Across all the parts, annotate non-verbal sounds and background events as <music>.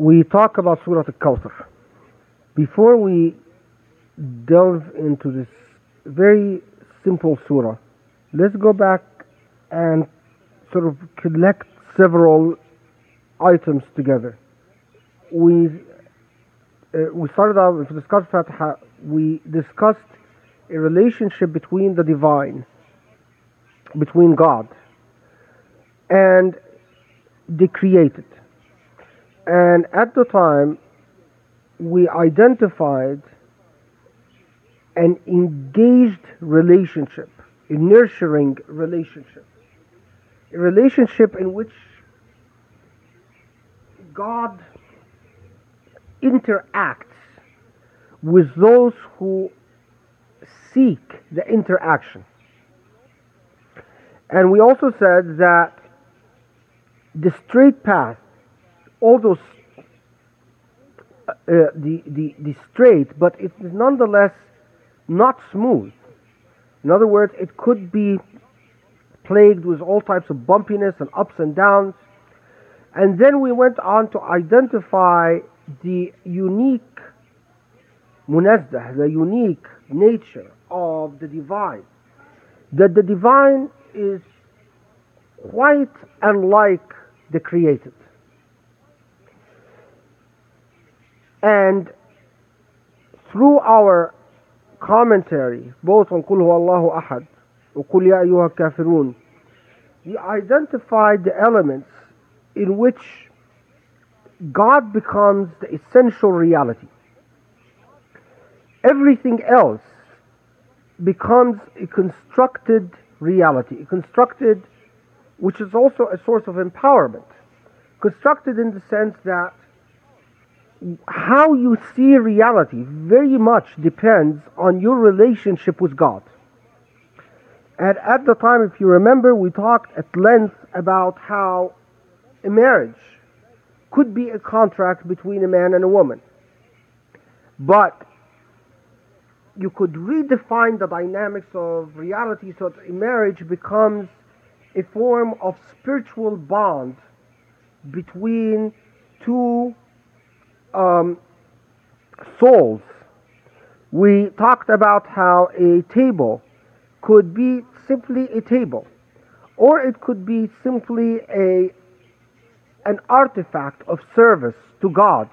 we talk about Surah Al-Kawthar. Before we delve into this very simple surah, let's go back and sort of collect several items together. We uh, we started out with discussed Fatiha. We discussed a relationship between the divine, between God, and the created. And at the time, we identified an engaged relationship, a nurturing relationship, a relationship in which God interacts with those who seek the interaction. And we also said that the straight path, all those, uh, the, the, the straight, but it is nonetheless not smooth. In other words, it could be plagued with all types of bumpiness and ups and downs. And then we went on to identify the unique munazzah, the unique nature of the divine. That the divine is quite unlike the created. And through our commentary, both on Qul Allahu Ahad Qul Ya Ayyuha Kafirun, we identified the elements in which God becomes the essential reality. Everything else becomes a constructed reality, a constructed, which is also a source of empowerment. Constructed in the sense that how you see reality very much depends on your relationship with God. And at the time, if you remember, we talked at length about how a marriage could be a contract between a man and a woman. But you could redefine the dynamics of reality so that a marriage becomes a form of spiritual bond between two um, souls. We talked about how a table could be simply a table, or it could be simply a an artifact of service to God.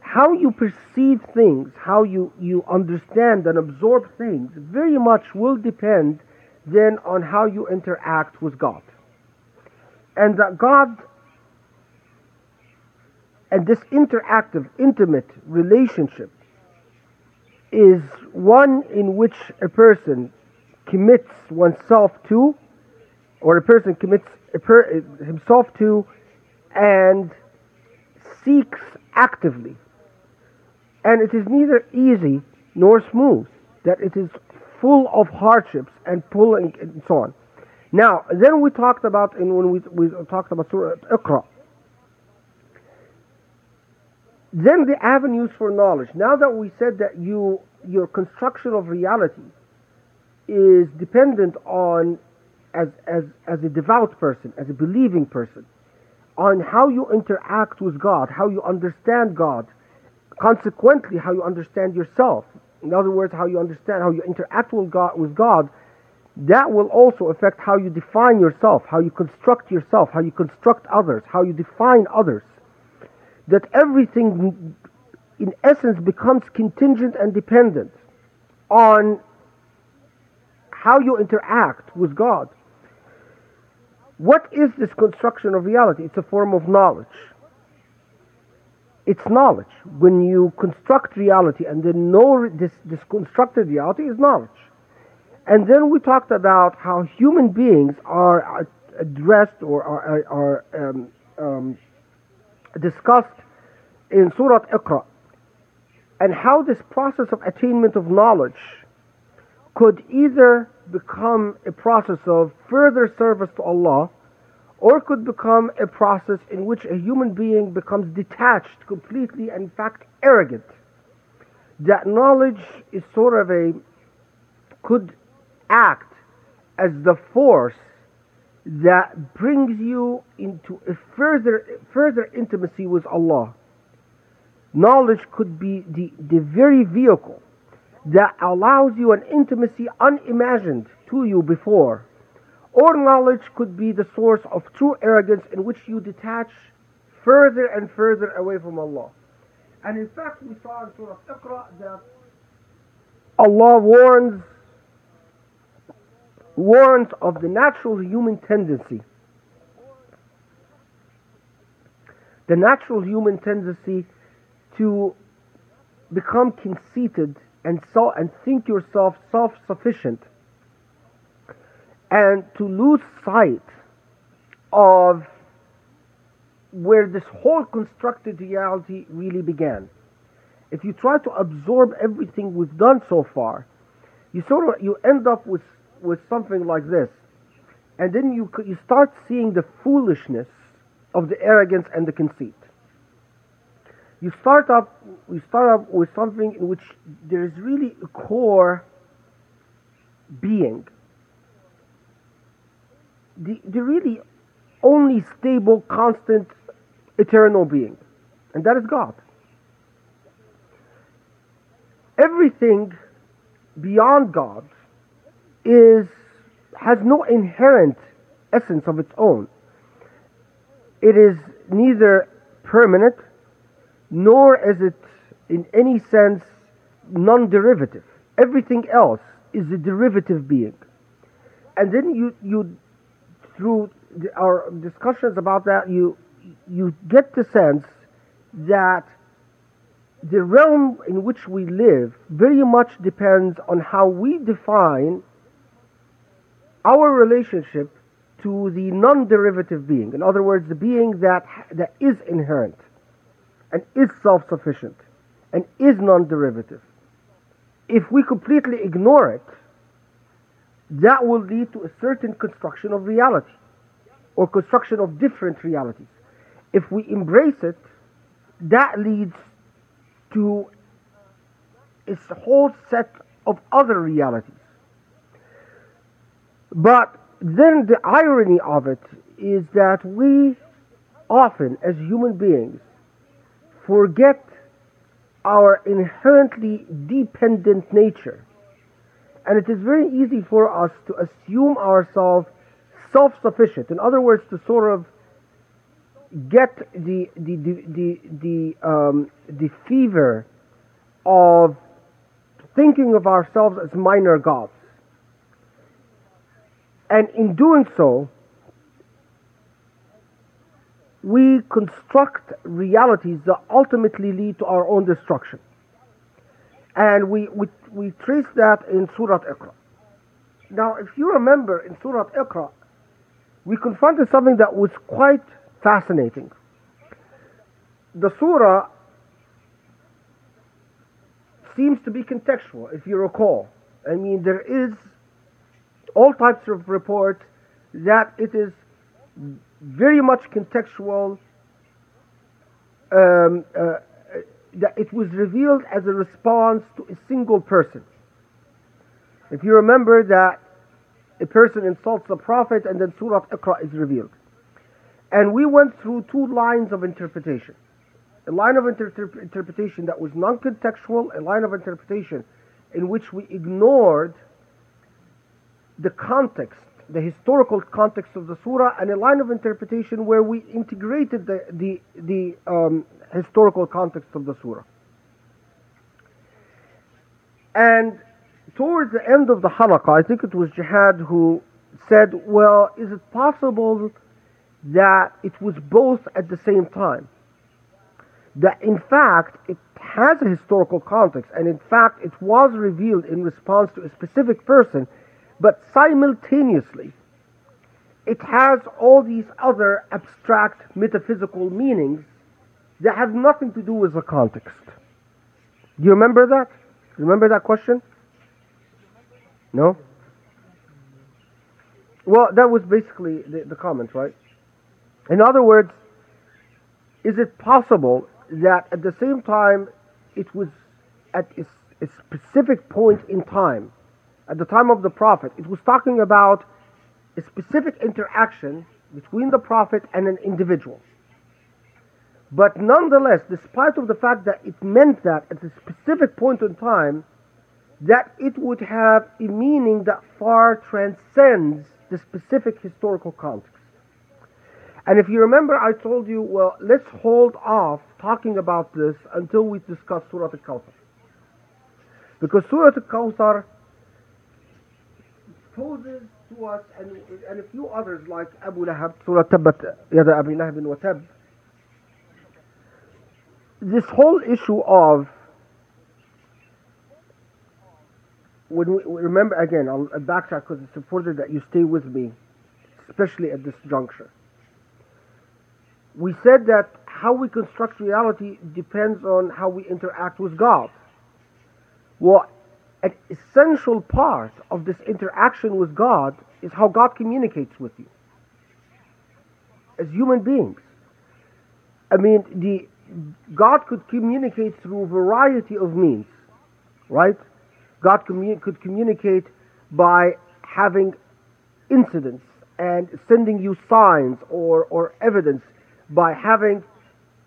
How you perceive things, how you, you understand and absorb things, very much will depend then on how you interact with God. And that God and this interactive, intimate relationship is one in which a person commits oneself to, or a person commits a per, himself to, and seeks actively. And it is neither easy nor smooth, that it is full of hardships and pulling and so on. Now, then we talked about, and when we, we talked about Surah Iqra, then the avenues for knowledge. Now that we said that you your construction of reality is dependent on as as as a devout person, as a believing person, on how you interact with God, how you understand God, consequently how you understand yourself. In other words, how you understand how you interact with God with God, that will also affect how you define yourself, how you construct yourself, how you construct others, how you define others that everything in essence becomes contingent and dependent on how you interact with God. What is this construction of reality? It's a form of knowledge. It's knowledge. When you construct reality and then know this, this constructed reality is knowledge. And then we talked about how human beings are addressed or are, are um, um, discussed in Surah Iqra and how this process of attainment of knowledge could either become a process of further service to Allah or could become a process in which a human being becomes detached completely and in fact arrogant. That knowledge is sort of a could act as the force that brings you into a further further intimacy with Allah knowledge could be the, the very vehicle that allows you an intimacy unimagined to you before. Or knowledge could be the source of true arrogance in which you detach further and further away from Allah. And in fact, we saw in Surah Iqra that Allah warns warns of the natural human tendency. The natural human tendency to become conceited and so and think yourself self-sufficient and to lose sight of where this whole constructed reality really began. If you try to absorb everything we've done so far, you sort of you end up with with something like this, and then you you start seeing the foolishness of the arrogance and the conceit. You start up you start up with something in which there is really a core being. The, the really only stable, constant eternal being, and that is God. Everything beyond God is has no inherent essence of its own. It is neither permanent nor is it in any sense non-derivative. Everything else is a derivative being. And then you you through the, our discussions about that you you get the sense that the realm in which we live very much depends on how we define our relationship to the non-derivative being. In other words, the being that that is inherent and is self-sufficient and is non-derivative. If we completely ignore it, that will lead to a certain construction of reality or construction of different realities if we embrace it, that leads to a whole set of other realities. But then the irony of it is that we often, as human beings, forget our inherently dependent nature. And it is very easy for us to assume ourselves self sufficient. In other words, to sort of get the the the the the, um, the fever of thinking of ourselves as minor gods. And in doing so, we construct realities that ultimately lead to our own destruction. And we, we, we trace that in Surah Iqra. Now, if you remember in Surah Iqra, we confronted something that was quite fascinating. The surah seems to be contextual, if you recall. I mean, there is all types of report that it is very much contextual, um, uh, that it was revealed as a response to a single person. If you remember that a person insults the Prophet and then Surah Iqra is revealed. And we went through two lines of interpretation. A line of inter interpretation that was non contextual, a line of interpretation in which we ignored the context, the historical context of the surah, and a line of interpretation where we integrated the, the, the um, historical context of the surah. And towards the end of the halaqah, I think it was Jihad who said, Well, is it possible that it was both at the same time. That in fact it has a historical context, and in fact it was revealed in response to a specific person, but simultaneously it has all these other abstract metaphysical meanings that have nothing to do with the context. Do you remember that? Remember that question? No? Well, that was basically the, the comment, right? In other words, is it possible that at the same time it was at a, a specific point in time, at the time of the Prophet, it was talking about a specific interaction between the Prophet and an individual. But nonetheless, despite of the fact that it meant that at a specific point in time, that it would have a meaning that far transcends the specific historical context. And if you remember, I told you, well, let's hold off talking about this until we discuss Surah Al-Kawthar. Because Surah Al-Kawthar poses to us, and, and a few others like Abu Lahab, Surah Tabbat Yada Abi Lahab wa Tab, this whole issue of when we remember again, I'll backtrack because it's important that you stay with me, especially at this juncture. We said that how we construct reality depends on how we interact with God. Well, an essential part of this interaction with God is how God communicates with you as human beings. I mean, the God could communicate through a variety of means, right? God could communicate by having incidents and sending you signs or, or evidence, by having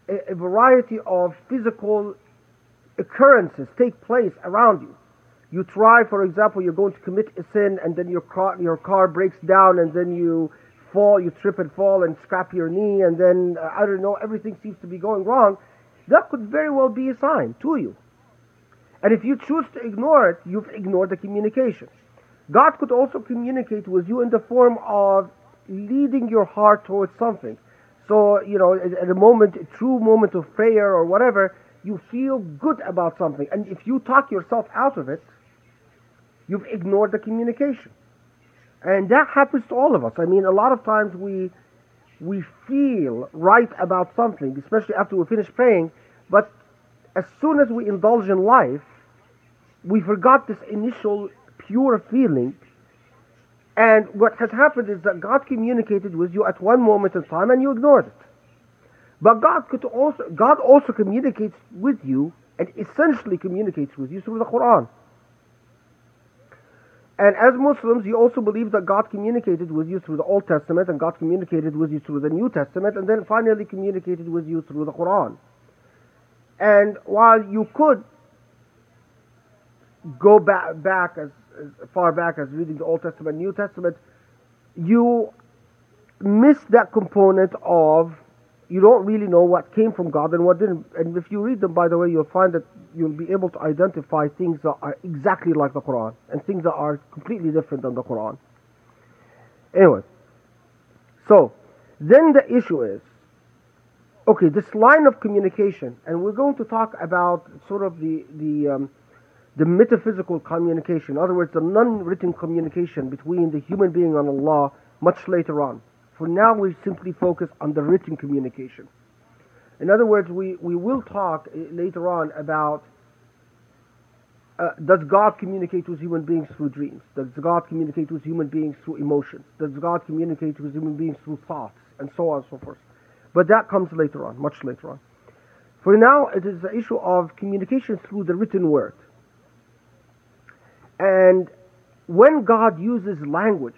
a, a variety of physical occurrences take place around you. You try, for example, you're going to commit a sin and then your car, your car breaks down and then you fall, you trip and fall and scrap your knee and then, uh, I don't know, everything seems to be going wrong. That could very well be a sign to you. And if you choose to ignore it, you've ignored the communication. God could also communicate with you in the form of leading your heart towards something. So, you know, at a moment, a true moment of prayer or whatever, you feel good about something. And if you talk yourself out of it, you've ignored the communication. And that happens to all of us. I mean, a lot of times we we feel right about something, especially after we finish praying, but as soon as we indulge in life, we forgot this initial pure feeling. And what has happened is that God communicated with you at one moment in time and you ignored it. But God could also God also communicates with you and essentially communicates with you through the Quran. And as Muslims, you also believe that God communicated with you through the Old Testament, and God communicated with you through the New Testament, and then finally communicated with you through the Quran. And while you could go back, back as, as far back as reading the Old Testament, New Testament, you miss that component of you don't really know what came from God and what didn't. And if you read them, by the way, you'll find that you'll be able to identify things that are exactly like the Quran and things that are completely different than the Quran. Anyway, so then the issue is okay, this line of communication, and we're going to talk about sort of the the um, the metaphysical communication, in other words, the non-written communication between the human being and Allah, much later on. For now, we simply focus on the written communication. In other words, we, we will talk uh, later on about uh, does God communicate with human beings through dreams? Does God communicate with human beings through emotions? Does God communicate with human beings through thoughts? And so on and so forth. But that comes later on, much later on. For now, it is the issue of communication through the written word. And when God uses language,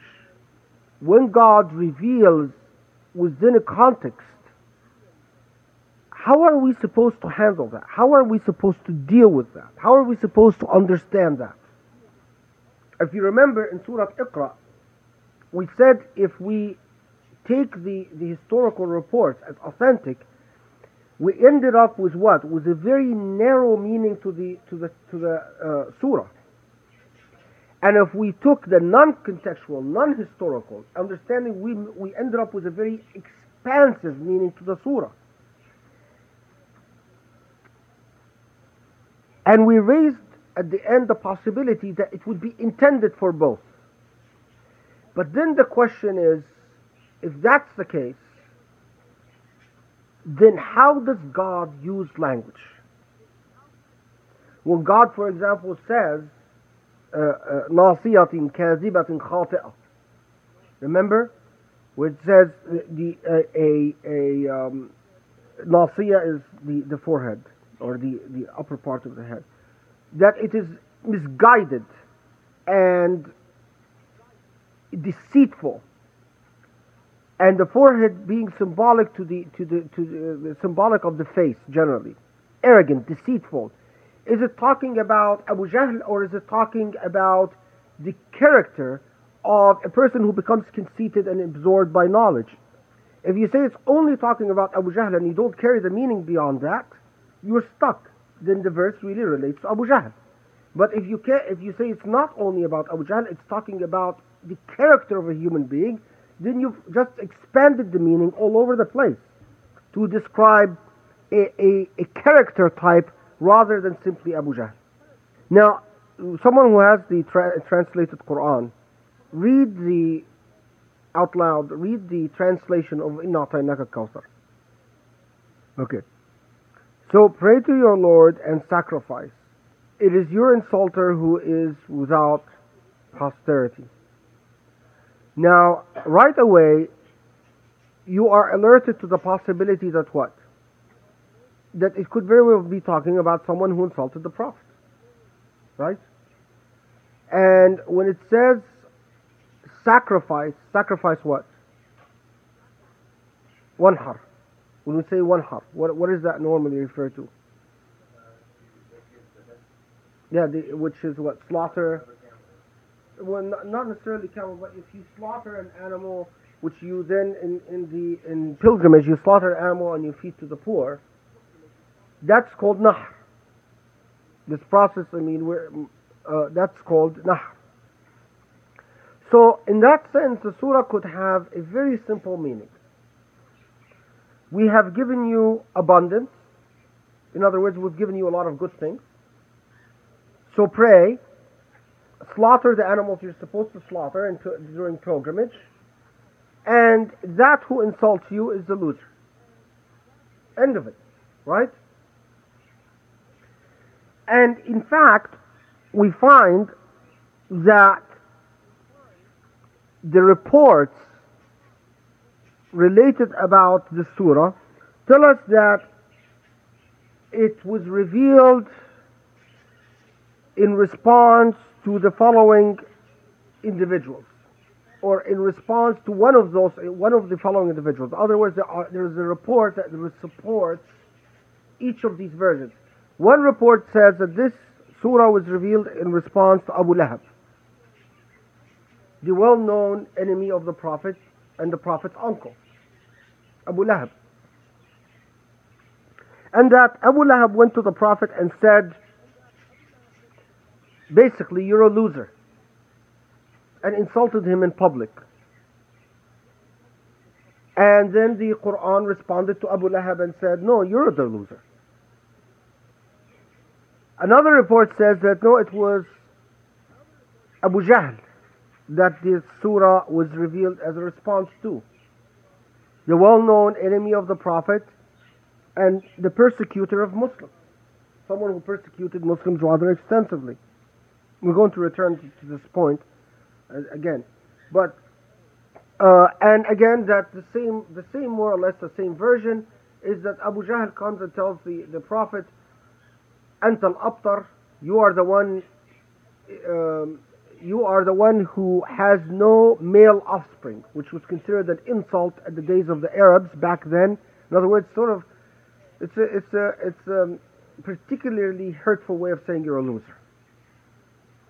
when God reveals within a context, how are we supposed to handle that? How are we supposed to deal with that? How are we supposed to understand that? If you remember in Surah Iqra, we said if we take the, the historical reports as authentic, we ended up with what? With a very narrow meaning to the to the to the uh, surah. And if we took the non-contextual, non-historical understanding, we, we ended up with a very expansive meaning to the surah. And we raised at the end the possibility that it would be intended for both. But then the question is, if that's the case, then how does God use language? When God, for example, says, uh, uh, nasiyatin kazibatin khati'ah. Remember? Which says the, uh, a, a um, nasiyah is the, the forehead or the, the upper part of the head. That it is misguided and deceitful. And the forehead being symbolic to the to the to the, symbolic of the face generally, arrogant, deceitful, is it talking about Abu Jahl or is it talking about the character of a person who becomes conceited and absorbed by knowledge? If you say it's only talking about Abu Jahl and you don't carry the meaning beyond that, you're stuck. Then the verse really relates to Abu Jahl. But if you if you say it's not only about Abu Jahl, it's talking about the character of a human being, then you've just expanded the meaning all over the place to describe a, a, a character type rather than simply Abu Jahl. Now, someone who has the tra- translated Quran, read the out loud, read the translation of Inna Atainaka Kawthar. Okay. So pray to your Lord and sacrifice. It is your insulter who is without posterity. Now, right away, you are alerted to the possibility that what? That it could very well be talking about someone who insulted the Prophet. Right? And when it says sacrifice, sacrifice what? Wanhar. When we say wanhar, what, what is that normally referred to? Yeah, the, which is what? Slaughter. Well, not, necessarily camel, but if you slaughter an animal, which you then in, in the in pilgrimage you slaughter an animal and you feed to the poor, that's called nahr. This process, I mean, we're, uh, that's called nahr. So, in that sense, the surah could have a very simple meaning. We have given you abundance. In other words, we've given you a lot of good things. So pray, slaughter the animals you're supposed to slaughter in, during pilgrimage, and that who insults you is the loser. End of it, right? And in fact, we find that the reports related about the surah tell us that it was revealed in response to the following individuals or in response to one of those one of the following individuals. In other words there, are, there is a report that supports each of these versions one report says that this surah was revealed in response to Abu Lahab the well-known enemy of the prophet and the prophet's uncle Abu Lahab. And that Abu Lahab went to the prophet and said basically you're a loser and insulted him in public. And then the Quran responded to Abu Lahab and said no you're the loser another report says that no it was Abu Jahl that this surah was revealed as a response to. The well-known enemy of the prophet and the persecutor of Muslims. Someone who persecuted Muslims rather extensively. We're going to return to, to this point uh, again, but uh, and again that the same, the same more or less the same version is that Abu Jahl comes and tells the the Prophet, "Ant al-abtar, you are the one." Um, you are the one who has no male offspring, which was considered an insult at the days of the Arabs back then. In other words, sort of, it's a, it's a, it's a particularly hurtful way of saying you're a loser.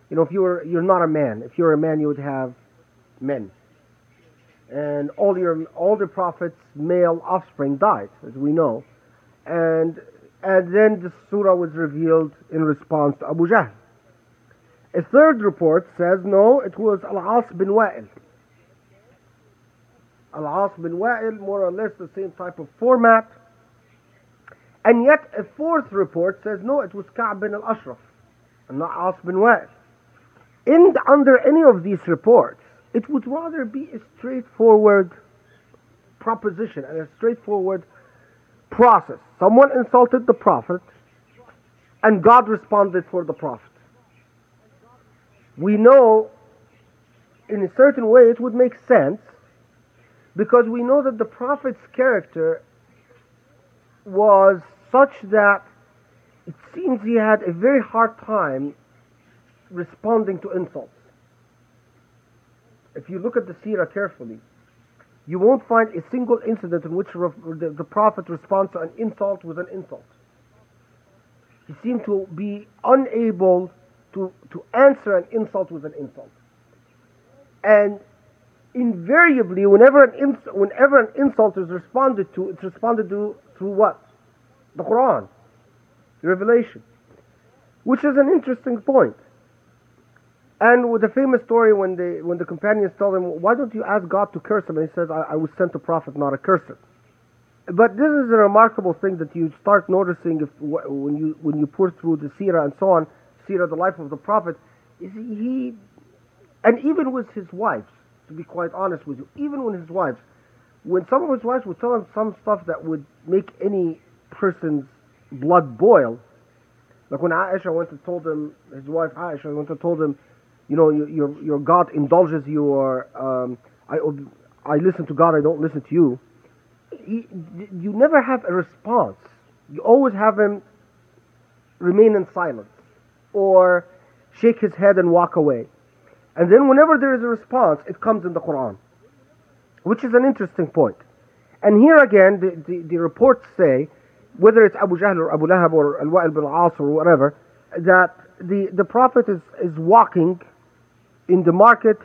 You know, if you were you're not a man. If you're a man, you would have men. And all your all the prophets' male offspring died, as we know. And and then the surah was revealed in response to Abu Jahl. A third report says no, it was Al-As bin Wa'il. Al-As bin Wa'il, more or less the same type of format. And yet a fourth report says no, it was Ka'b bin al-Ashraf, and not As bin Wa'il in under any of these reports, it would rather be a straightforward proposition and a straightforward process. Someone insulted the Prophet, and God responded for the Prophet. We know, in a certain way, it would make sense because we know that the Prophet's character was such that it seems he had a very hard time responding to insults. If you look at the seerah carefully, you won't find a single incident in which the, the Prophet responds to an insult with an insult. He seemed to be unable to, to answer an insult with an insult. And invariably, whenever an, ins- whenever an insult is responded to, it's responded to through what? The Quran, the revelation. Which is an interesting point. And with the famous story when the when the companions told him, "Why don't you ask God to curse him?" and he says, "I, I was sent a prophet, not a cursor." But this is a remarkable thing that you start noticing if when you when you pore through the seerah and so on, seerah, the life of the prophet, is he, and even with his wives, to be quite honest with you, even with his wives, when some of his wives would tell him some stuff that would make any person's blood boil, like when Aisha went and told him, his wife Aisha went and told him, you know, your your, your God indulges you, or um, I I listen to God, I don't listen to you. He, you never have a response. You always have him remain in silence, or shake his head and walk away. And then whenever there is a response, it comes in the Quran, which is an interesting point. And here again, the, the, the reports say, whether it's Abu Jahl or Abu Lahab or Al-Wa'il bin As or whatever, that the, the Prophet is, is walking in the market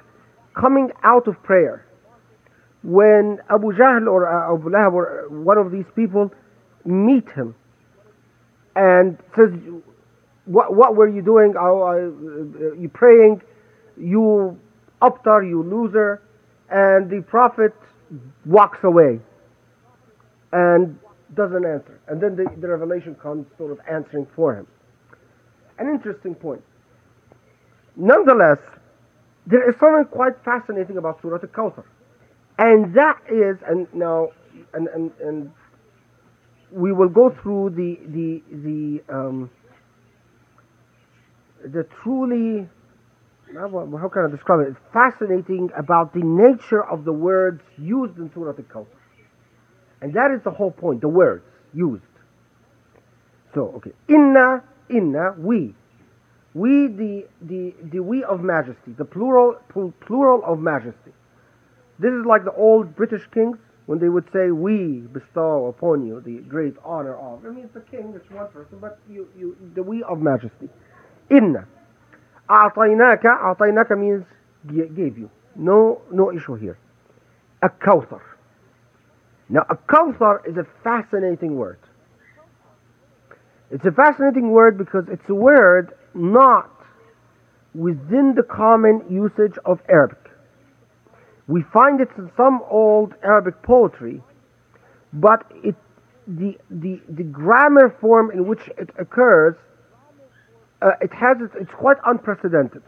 coming out of prayer. When Abu Jahl or uh, Abu Lahab or one of these people meet him and says, what, what were you doing? Oh, uh, you praying? You abtar, you loser. And the Prophet walks away and doesn't answer. And then the, the revelation comes sort of answering for him. An interesting point. Nonetheless, there is something quite fascinating about Surah Al-Kawthar. And that is, and now, and, and, and we will go through the, the, the, um, the truly, how can I describe it? Fascinating about the nature of the words used in Surah Al-Kawthar. And that is the whole point, the words used. So, okay. Inna, inna, we. We, the, the, the we of majesty, the plural, plural of majesty. This is like the old British kings when they would say, we bestow upon you the great honor of. I mean, it's the king, it's one person, but you, you, the we of majesty. Inna. أعطيناك, أعطيناك means gave you. No, no issue here. A kawthar. Now, a kawthar is a fascinating word. It's a fascinating word because it's a word not within the common usage of Arabic. We find it in some old Arabic poetry, but it, the, the, the grammar form in which it occurs, uh, it has it's quite unprecedented.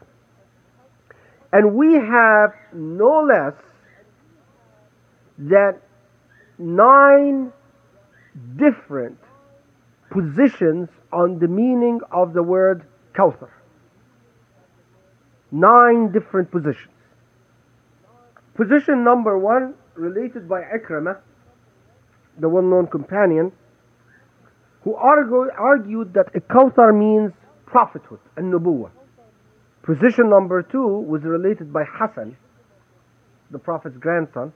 And we have no less than nine different positions on the meaning of the word Kawthar. Nine different positions. Position number one, related by Ikrimah, the well known companion, who argue, argued that a means prophethood and nubuwah. Position number two was related by Hassan, the Prophet's grandson.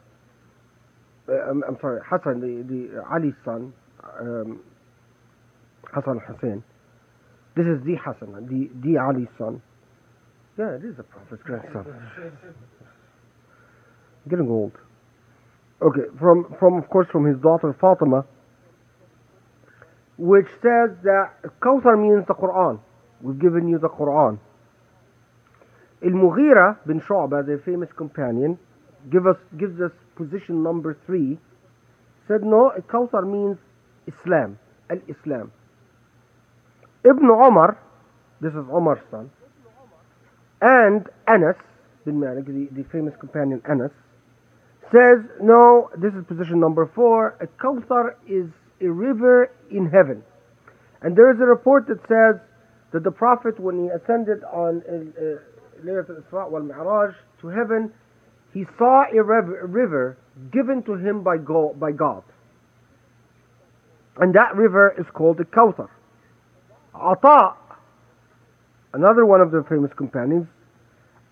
Uh, I'm, I'm, sorry, Hassan, the, the Ali's son, um, Hassan Hussein. This is the Hassan, the, the Ali's son. Yeah, it is the Prophet's grandson. Getting old. Okay, from, from of course from his daughter Fatima, which says that Kawthar means the Quran. We've given you the Quran. Al-Mughira bin Shu'bah, the famous companion, give us, gives us position number three, said no, Kawthar means Islam, Al-Islam. Ibn Umar, this is Umar's son, and Anas bin Malik, the, the famous companion Anas, says no, this is position number four, a Kawthar is a river in heaven. And there is a report that says that the Prophet, when he ascended on uh, Laylat al-Isra wal Mi'raj to heaven, he saw a river given to him by God. And that river is called the Kawthar. Ata, another one of the famous companions,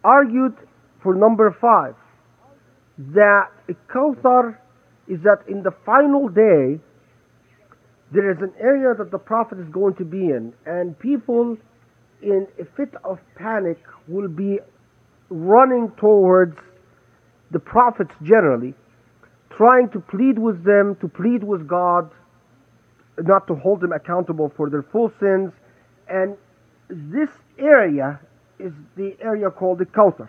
argued for number five, that Kawthar is that in the final day, there is an area that the Prophet is going to be in, and people in a fit of panic will be running towards the prophets generally, trying to plead with them, to plead with God, not to hold them accountable for their full sins. And this area is the area called the Kawthar.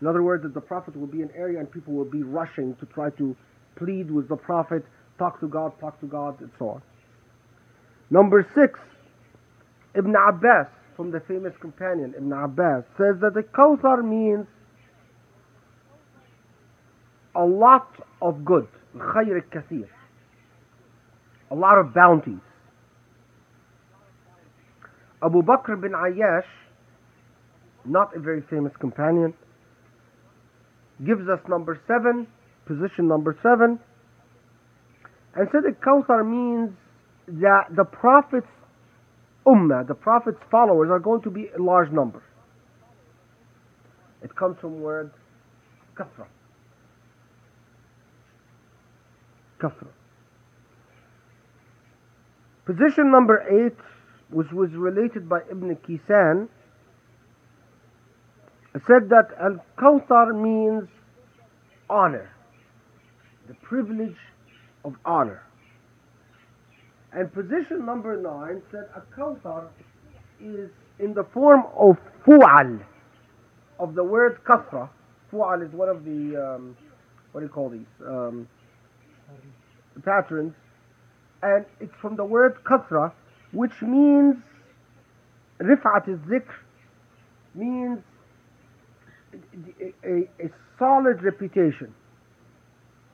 In other words, that the Prophet will be an area and people will be rushing to try to plead with the Prophet, talk to God, talk to God, and so on. Number six, Ibn Abbas, from the famous companion Ibn Abbas, says that the Kawthar means a lot of good, khayr kathir, a lot of bounties. Abu Bakr bin Ayyash, not a very famous companion, gives us number seven, position number seven, and said that Kawthar means that the Prophet's ummah, the Prophet's followers are going to be a large number. It comes from word kathra. Kathra. Position number eight, which was related by Ibn Kisan, said that Al Kawthar means honor, the privilege of honor. And position number nine said Al Kawthar is in the form of fu'al, of the word kathra. Fu'al is one of the, um, what do you call these, um, patterns. And it's from the word kathra, which means rif'at al-zikr, means a, a, a solid reputation.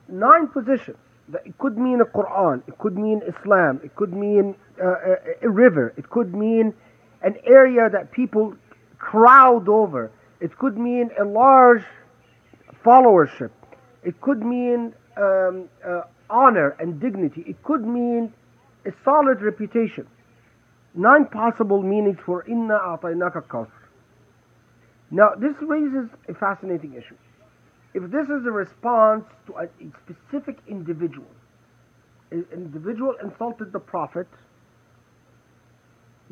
Nine positions. It could mean a Quran, it could mean Islam, it could mean uh, a, a river, it could mean an area that people crowd over, it could mean a large followership, it could mean um, uh, honor and dignity, it could mean a solid reputation. Nine possible meanings for Inna A'tainaka Kawthar. Now, this raises a fascinating issue. If this is a response to a, a specific individual, an individual insulted the Prophet,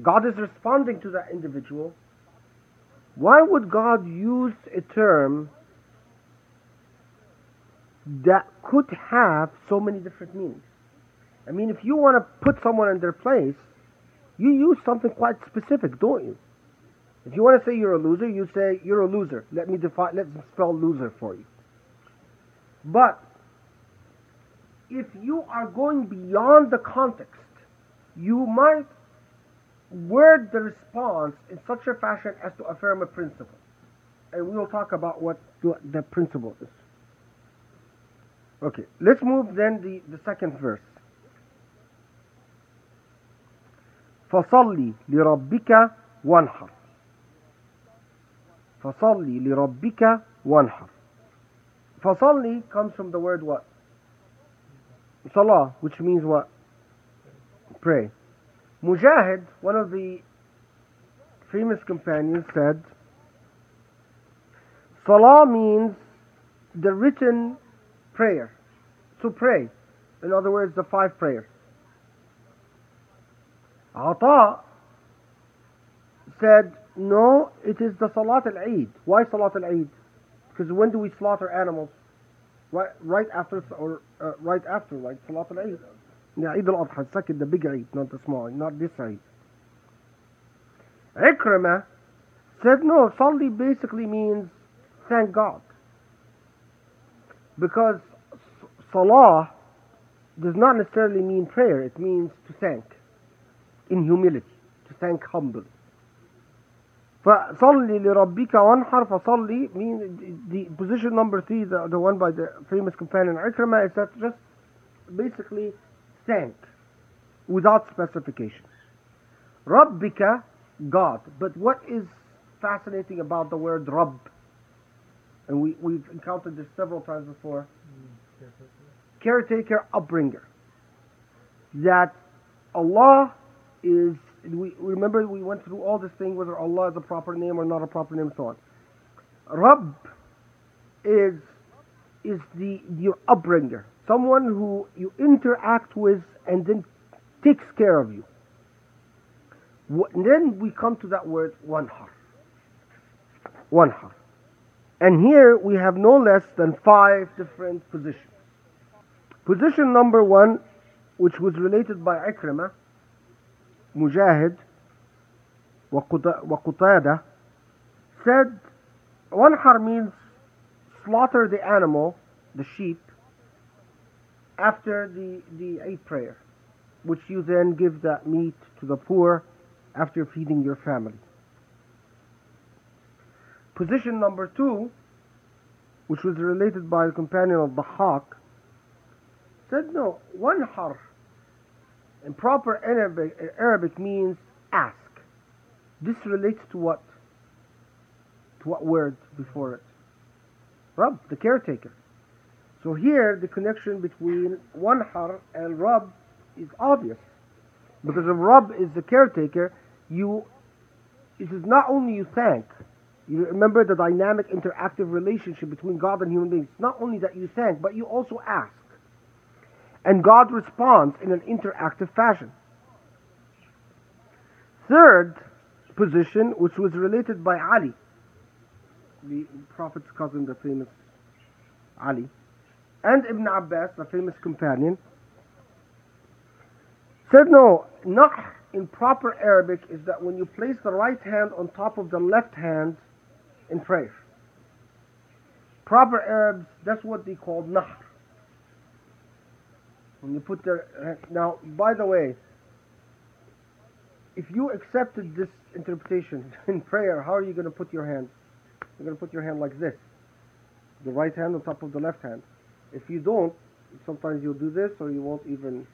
God is responding to that individual, why would God use a term that could have so many different meanings? I mean, if you want to put someone in their place, you use something quite specific, don't you? If you want to say you're a loser, you say you're a loser. Let me define. Let's spell loser for you. But if you are going beyond the context, you might word the response in such a fashion as to affirm a principle. And we will talk about what the principle is. Okay, let's move then the, the second verse. فصلي لربك وانحر فصلي لربك وانحر فصلي comes from the word what salah which means what pray Mujahid one of the famous companions said salah means the written prayer to pray in other words the five prayers Ata said no, it is the Salat al-Eid. Why Salat al-Eid? Because when do we slaughter animals? Right, right after, or uh, right after, like Salat al-Eid. Yeah, Eid al-Adha, second, the big Eid, not the small, not this Eid. Ikrimah said, no, Salli basically means thank God. Because Salah does not necessarily mean prayer, it means to thank in humility, to thank humbly. فصلي لربك وانحر فصلي mean the position number three the, the one by the famous companion Ikrimah is that just basically thank without specifications ربك God but what is fascinating about the word Rabb and we, we've encountered this several times before caretaker upbringer that Allah is we remember we went through all this thing whether Allah is a proper name or not a proper name so on. Rabb is is the your upbringer, someone who you interact with and then takes care of you. Wh- Then we come to that word wanhar. Wanhar. And here we have no less than five different positions. Position number one, which was related by Ikrimah, Mujahid, Waqtada, said Wanhar means slaughter the animal, the sheep, after the, the Eid prayer, which you then give that meat to the poor after feeding your family. Position number two, which was related by the companion of the hawk, said no, one har in proper Arabic, Arabic means ask. This relates to what? To what word before it? Rab, the caretaker. So here the connection between one wanhar and Rab is obvious. Because if Rab is the caretaker, you it is not only you thank. You remember the dynamic interactive relationship between God and human beings. Not only that you thank, but you also ask. And God responds in an interactive fashion. Third position, which was related by Ali, the Prophet's cousin, the famous Ali, and Ibn Abbas, the famous companion, said no, nahr in proper Arabic is that when you place the right hand on top of the left hand in prayer. Proper Arabs, that's what they call nahr. When you put their now, by the way, if you accepted this interpretation <laughs> in prayer, how are you going to put your hand? You're going to put your hand like this, the right hand on top of the left hand. If you don't, sometimes you'll do this, or you won't even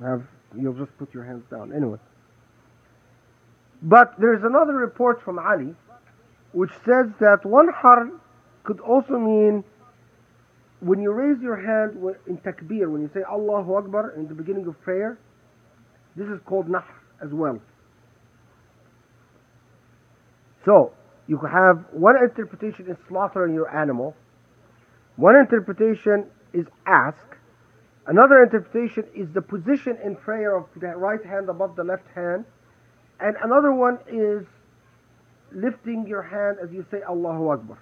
have. You'll just put your hands down anyway. But there's another report from Ali, which says that wanhar could also mean when you raise your hand in takbir, when you say Allahu Akbar in the beginning of prayer, this is called nahr as well. So, you have one interpretation is slaughtering your animal, one interpretation is ask, another interpretation is the position in prayer of the right hand above the left hand, and another one is lifting your hand as you say Allahu Akbar.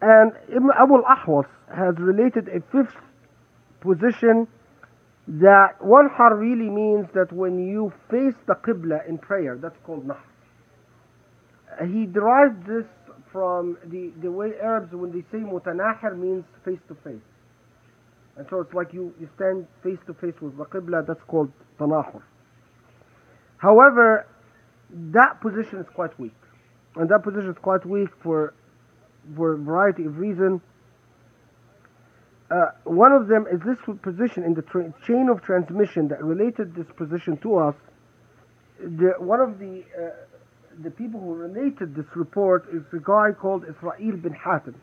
And Ibn Abu al-Ahwas has related a fifth position that wanhar really means that when you face the Qibla in prayer, that's called nahr. He derived this from the, the way Arabs, when they say mutanahir, means face to face. And so it's like you, you stand face to face with the Qibla, that's called tanahur. However, that position is quite weak. And that position is quite weak for for a variety of reasons. Uh, one of them is this position in the tra- chain of transmission that related this position to us. The, one of the uh, the people who related this report is a guy called Israel bin Hatim.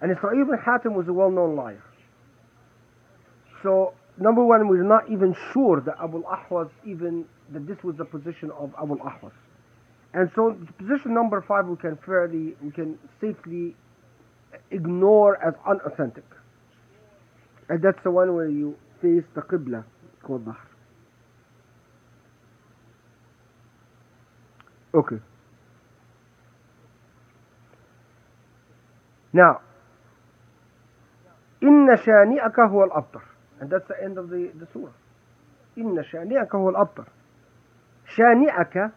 And Israel bin Hatim was a well-known liar. So, number one, we're not even sure that Abu al-Ahwas even, that this was the position of Abu al-Ahwas. And so position number five we can fairly, we can safely ignore as unauthentic. And that's the one where you face the Qibla, called Nahr. Okay. Now, إن شانئك هو الأبتر. And that's the end of the, the surah. إن شانئك هو الأبتر. شانئك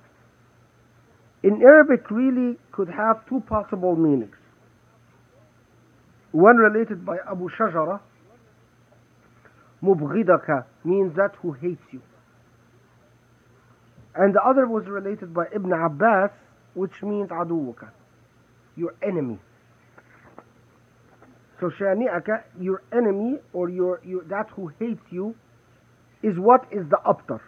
in Arabic really could have two possible meanings. One related by Abu Shajara, Mubghidaka means that who hates you. And the other was related by Ibn Abbas, which means aduwaka, your enemy. So shani'aka, your enemy or your, your that who hates you, is what is the abtar.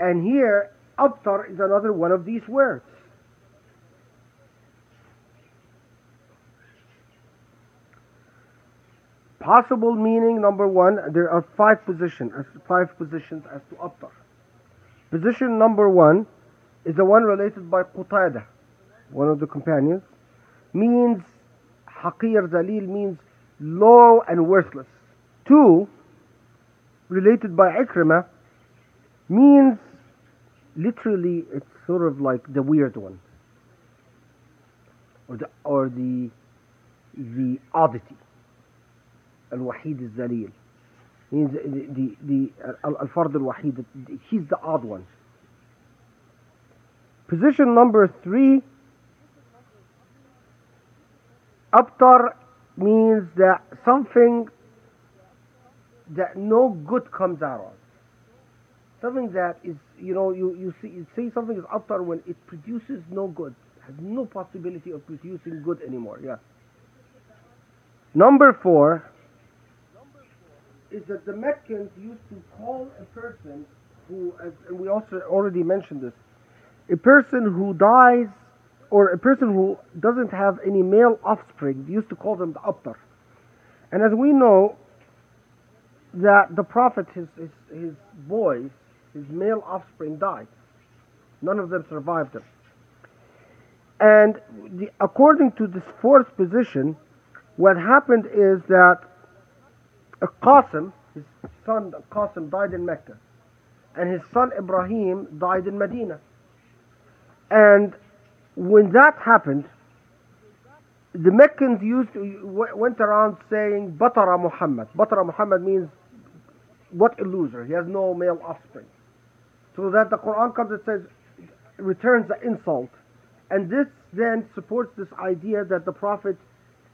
And here, abtar is another one of these words. Possible meaning number one, there are five positions, five positions as to abtar. Position number one is the one related by Qatadah, one of the companions, means Haqir Zalil means low and worthless. Two, related by Ikrimah, means literally it's sort of like the weird one or the or the the oddity الوحيد الذليل means the the, the الفرد الوحيد he's the odd one position number three abtar means that something that no good comes out of something that is you know you you see you say something is abtar when it produces no good has no possibility of producing good anymore yeah number four is that the Meccans used to call a person who, as, and we also already mentioned this, a person who dies or a person who doesn't have any male offspring, used to call them the Abtar. And as we know, that the Prophet, his, his, his boys, his male offspring died. None of them survived him. And the, according to this fourth position, what happened is that Qasim, his son Qasim died in Mecca, and his son Ibrahim died in Medina. And when that happened, the Meccans used to, went around saying Batara Muhammad. Batara Muhammad means what a loser. He has no male offspring. So that the Quran comes and says returns the insult. And this then supports this idea that the Prophet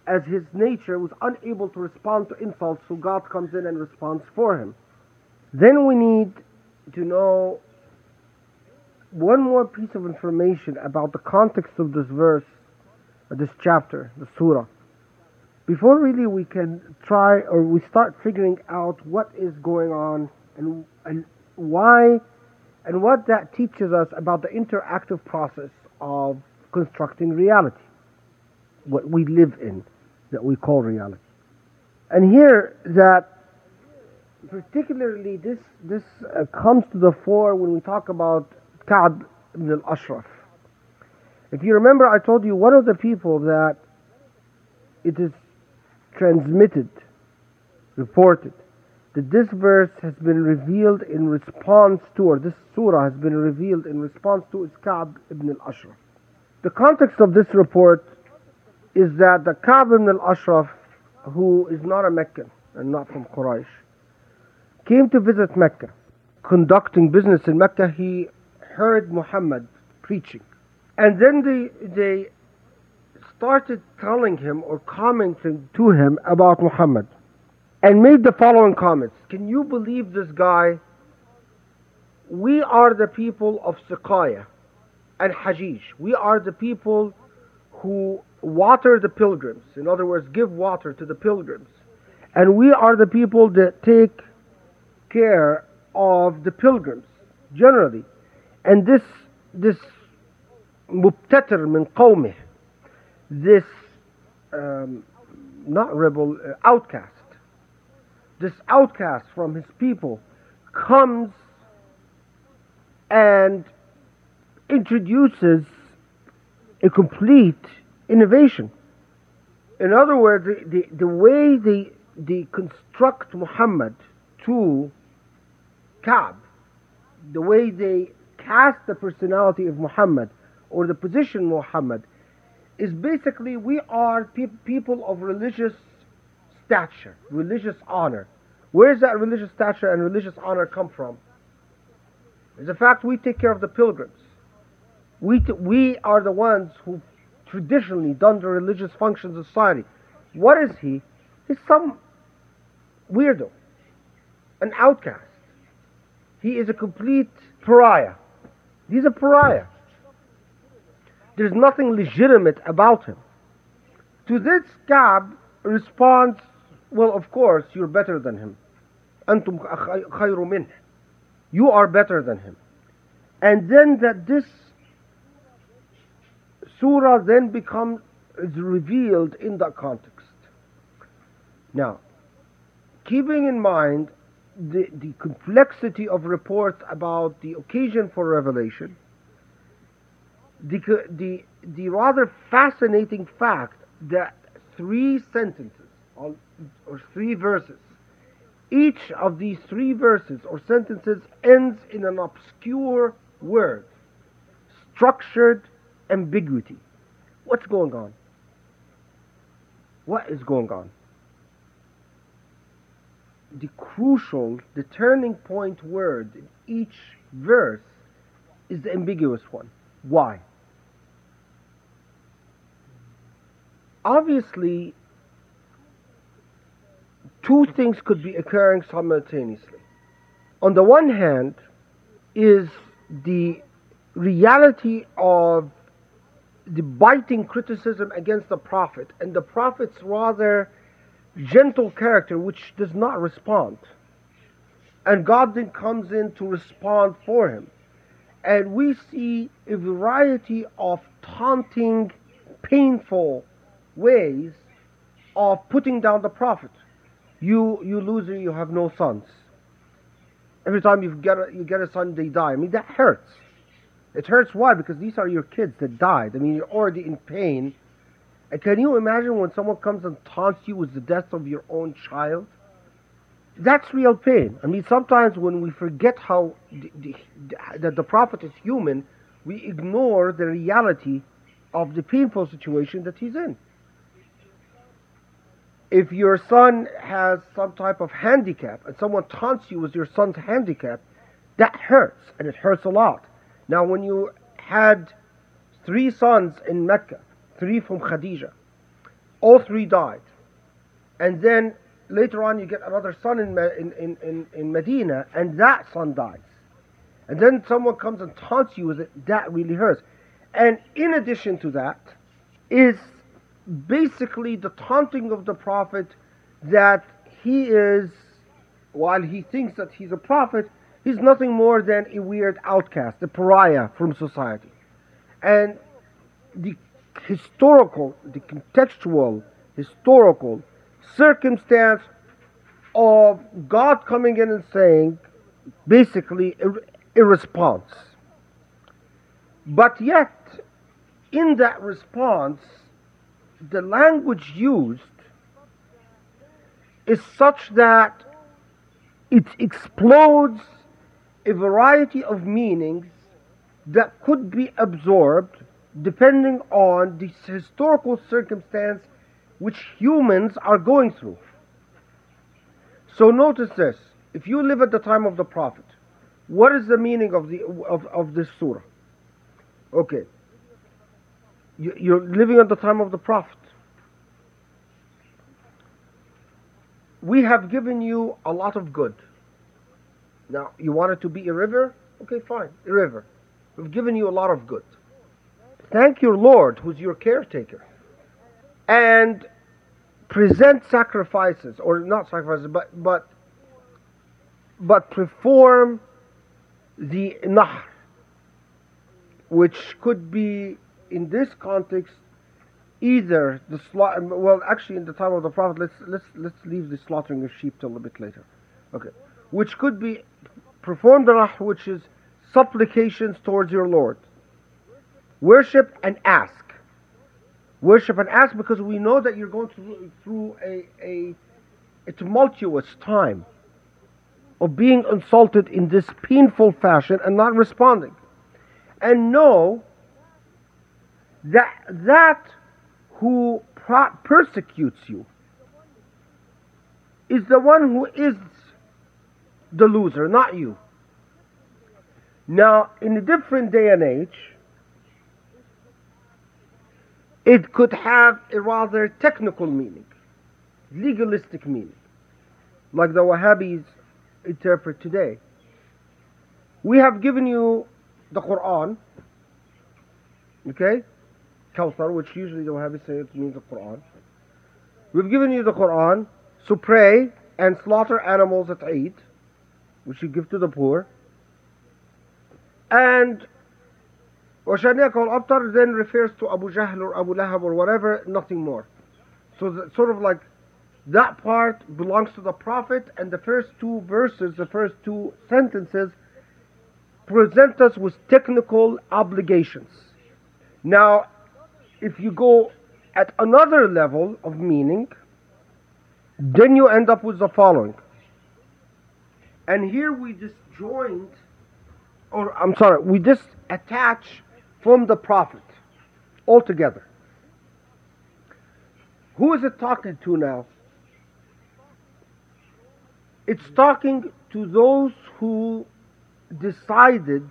as his nature was unable to respond to insults, so God comes in and responds for him. Then we need to know one more piece of information about the context of this verse, this chapter, the surah. Before really we can try or we start figuring out what is going on and, and why and what that teaches us about the interactive process of constructing reality, what we live in that we call reality. And here that particularly this this uh, comes to the fore when we talk about Ka'b ibn al-Ashraf. If you remember, I told you one of the people that it is transmitted, reported, that this verse has been revealed in response to, or this surah has been revealed in response to, is Ka'b ibn al-Ashraf. The context of this report is that the Ka'b ibn al-Ashraf, who is not a Meccan and not from Quraysh, came to visit Mecca. Conducting business in Mecca, he heard Muhammad preaching. And then they, they started telling him or commenting to him about Muhammad and made the following comments. Can you believe this guy? We are the people of Siqaya and Hajij. We are the people who water the pilgrims. In other words, give water to the pilgrims. And we are the people that take care of the pilgrims generally. And this this mubtatir min qawmih, this um, not rebel, uh, outcast, this outcast from his people comes and introduces a complete innovation. In other words, the, the, the way they, they construct Muhammad to Ka'b, the way they cast the personality of Muhammad or the position Muhammad, is basically we are pe- people of religious stature, religious honor. Where does that religious stature and religious honor come from? It's the fact we take care of the pilgrims. We, t- we are the ones who traditionally done the religious functions of society. What is he? He's some weirdo, an outcast. He is a complete pariah. He's a pariah. There's nothing legitimate about him. To this, Ka'b responds, Well, of course, you're better than him. أنتم خير منه. You are better than him. And then that this surah then becomes is revealed in that context. Now, keeping in mind the, the complexity of reports about the occasion for revelation, the, the, the rather fascinating fact that three sentences or, or three verses, each of these three verses or sentences ends in an obscure word, structured ambiguity. What's going on? What is going on? The crucial, the turning point word in each verse is the ambiguous one. Why? Obviously, two things could be occurring simultaneously. On the one hand, is the reality of the biting criticism against the prophet and the prophet's rather gentle character which does not respond. And god then comes in to respond for him. And we see a variety of taunting painful ways of putting down the prophet you you loser you have no sons every time you get a, you get a son they die i mean that hurts it hurts why? Because these are your kids that died. I mean, you're already in pain. And can you imagine when someone comes and taunts you with the death of your own child? That's real pain. I mean, sometimes when we forget how the, the, that the prophet is human, we ignore the reality of the painful situation that he's in. If your son has some type of handicap and someone taunts you with your son's handicap, that hurts, and it hurts a lot. Now, when you had three sons in Mecca, three from Khadija, all three died. And then later on, you get another son in, in, in, in Medina, and that son dies. And then someone comes and taunts you with it, that really hurts. And in addition to that, is basically the taunting of the Prophet that he is, while he thinks that he's a prophet, He's nothing more than a weird outcast, a pariah from society. And the historical, the contextual, historical circumstance of God coming in and saying basically a, a response. But yet, in that response, the language used is such that it explodes a variety of meanings that could be absorbed depending on the historical circumstance which humans are going through. So notice this. If you live at the time of the Prophet, what is the meaning of, the, of, of this surah? Okay. You're living at the time of the Prophet. We have given you a lot of good. Now, you want it to be a river? Okay, fine, a river. We've given you a lot of good. Thank your Lord, who's your caretaker, and present sacrifices, or not sacrifices, but but but perform the nahr, which could be in this context either the slaughter. Well, actually, in the time of the Prophet, let's let's let's leave the slaughtering of sheep till a bit later. Okay, which could be performed which is supplications towards your Lord. Worship and ask. Worship and ask because we know that you're going through, through a, a, a tumultuous time of being insulted in this painful fashion and not responding. And know that that who persecutes you is the one who is the loser, not you. Now, in a different day and age, it could have a rather technical meaning, legalistic meaning, like the Wahhabis interpret today. We have given you the Quran, okay? Kawthar, which usually the Wahhabis say it means the Quran. We've given you the Quran, so pray and slaughter animals at Eid which you give to the poor. And وشانيك al-Abtar then refers to Abu Jahl or Abu Lahab or whatever, nothing more. So that sort of like that part belongs to the Prophet and the first two verses, the first two sentences present us with technical obligations. Now, if you go at another level of meaning, then you end up with the following. And here we disjoint, or I'm sorry, we just attach from the Prophet altogether. Who is it talking to now? It's talking to those who decided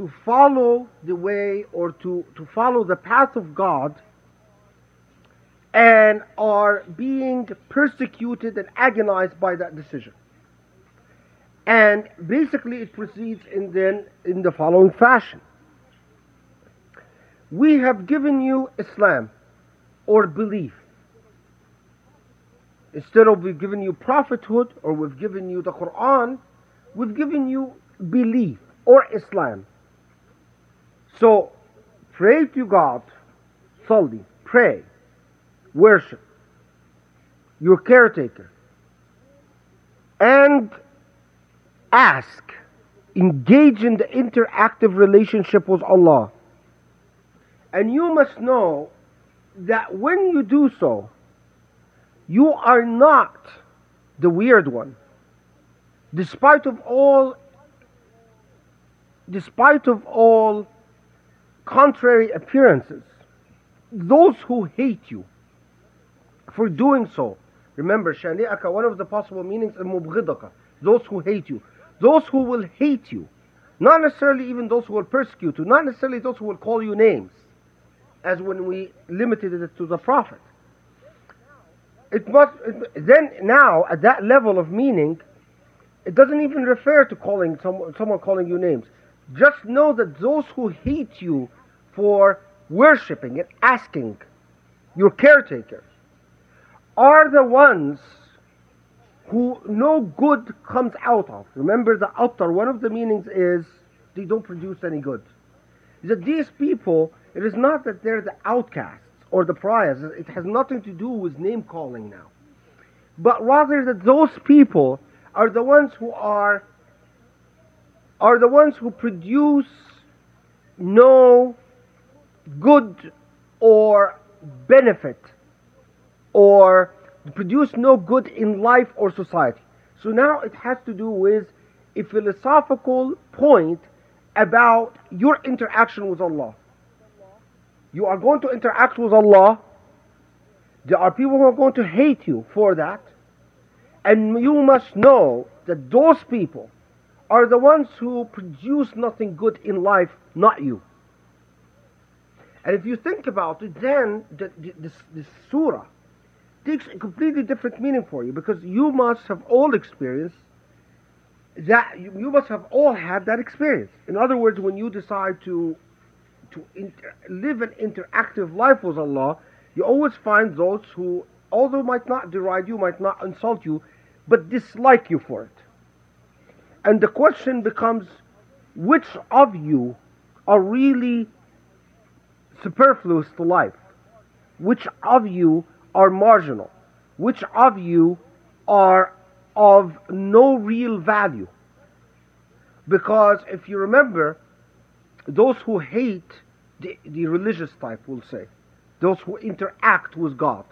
to follow the way or to, to follow the path of God and are being persecuted and agonized by that decision. And basically it proceeds in then in the following fashion. We have given you Islam or belief. Instead of we've given you prophethood or we've given you the Quran, we've given you belief or Islam. So pray to God, salli, pray, worship, your caretaker, and ask, engage in the interactive relationship with Allah. And you must know that when you do so, you are not the weird one. Despite of all despite of all contrary appearances, those who hate you for doing so, remember, shani'aka, one of the possible meanings is mubghidaka, those who hate you, those who will hate you, not necessarily even those who will persecute you, not necessarily those who will call you names, as when we limited it to the Prophet. It must, then now, at that level of meaning, it doesn't even refer to calling someone, someone calling you names. Just know that those who hate you for worshipping and asking your caretaker are the ones who no good comes out of. Remember the author, one of the meanings is they don't produce any good. That these people, it is not that they're the outcasts or the pariahs, it has nothing to do with name calling now. But rather that those people are the ones who are are the ones who produce no good or benefit or produce no good in life or society. So now it has to do with a philosophical point about your interaction with Allah. You are going to interact with Allah. There are people who are going to hate you for that. And you must know that those people are the ones who produce nothing good in life, not you. And if you think about it, then the, the, this, this surah takes a completely different meaning for you because you must have all experienced that you, must have all had that experience. In other words, when you decide to to inter, live an interactive life with Allah, you always find those who, although might not deride you, might not insult you, but dislike you for it. And the question becomes which of you are really superfluous to life? Which of you are marginal? Which of you are of no real value? Because if you remember, those who hate the, the religious type will say, those who interact with God,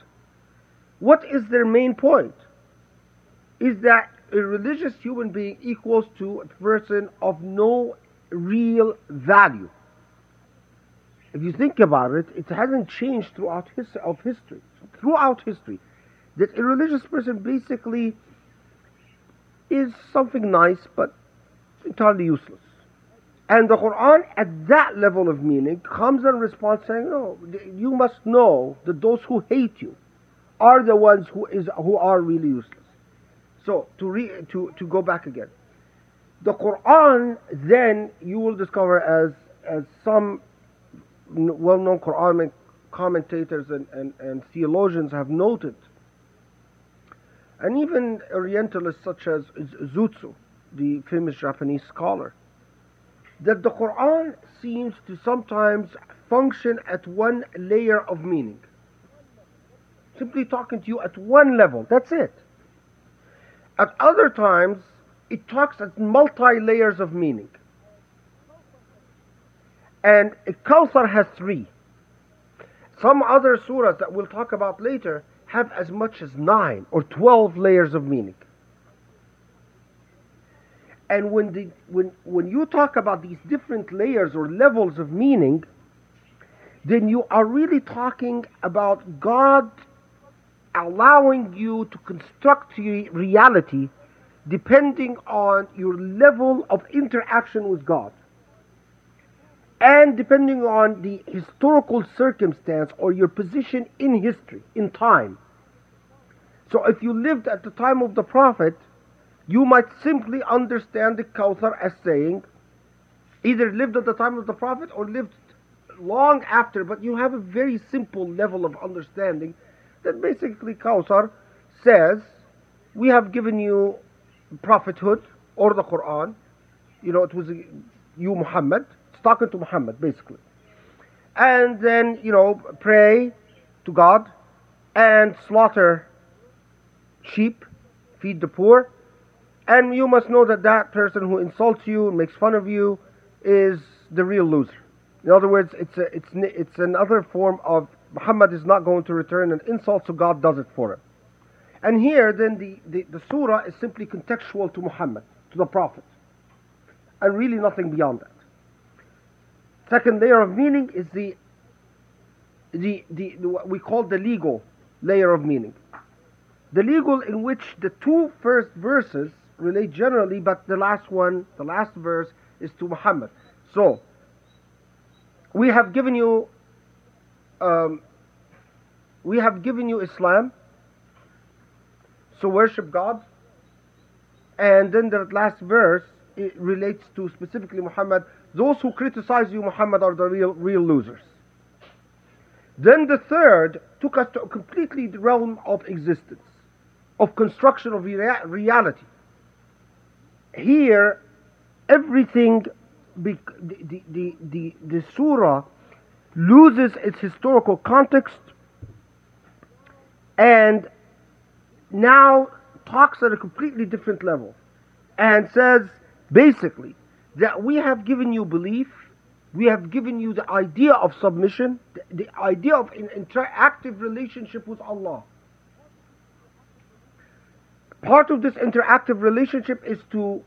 what is their main point? Is that a religious human being equals to a person of no real value. If you think about it, it hasn't changed throughout his, of history. Throughout history, that a religious person basically is something nice but entirely useless. And the Quran, at that level of meaning, comes in response saying, "No, you must know that those who hate you are the ones who is who are really useless." So to re, to to go back again, the Quran then you will discover as as some well-known Quranic commentators and, and, and theologians have noted, and even Orientalists such as Izutsu, the famous Japanese scholar, that the Quran seems to sometimes function at one layer of meaning. Simply talking to you at one level, that's it. At other times, it talks at multi layers of meaning. And Kawthar has three. Some other surahs that we'll talk about later have as much as 9 or 12 layers of meaning. And when, the, when, when you talk about these different layers or levels of meaning, then you are really talking about God allowing you to construct your reality depending on your level of interaction with God and depending on the historical circumstance or your position in history, in time. So if you lived at the time of the Prophet, you might simply understand the Kawthar as saying, either lived at the time of the Prophet or lived long after, but you have a very simple level of understanding that basically Kawthar says, we have given you prophethood or the Quran. You know, it was you, Muhammad. Talking to Muhammad, basically. And then, you know, pray to God and slaughter sheep, feed the poor. And you must know that that person who insults you and makes fun of you is the real loser. In other words, it's, a, it's, it's another form of Muhammad is not going to return an insult, so God does it for him. And here, then, the, the, the surah is simply contextual to Muhammad, to the Prophet, and really nothing beyond that. Second layer of meaning is the, the, the, the what we call the legal layer of meaning. The legal in which the two first verses relate generally, but the last one, the last verse, is to Muhammad. So, we have given you, um, we have given you Islam, so worship God. And then the last verse it relates to specifically Muhammad. Those who criticize you, Muhammad, are the real, real losers. Then the third took us to a completely realm of existence, of construction of rea- reality. Here, everything, the, the, the, the, the surah loses its historical context and now talks at a completely different level and says basically that we have given you belief, we have given you the idea of submission, the, the idea of an interactive relationship with Allah. Part of this interactive relationship is to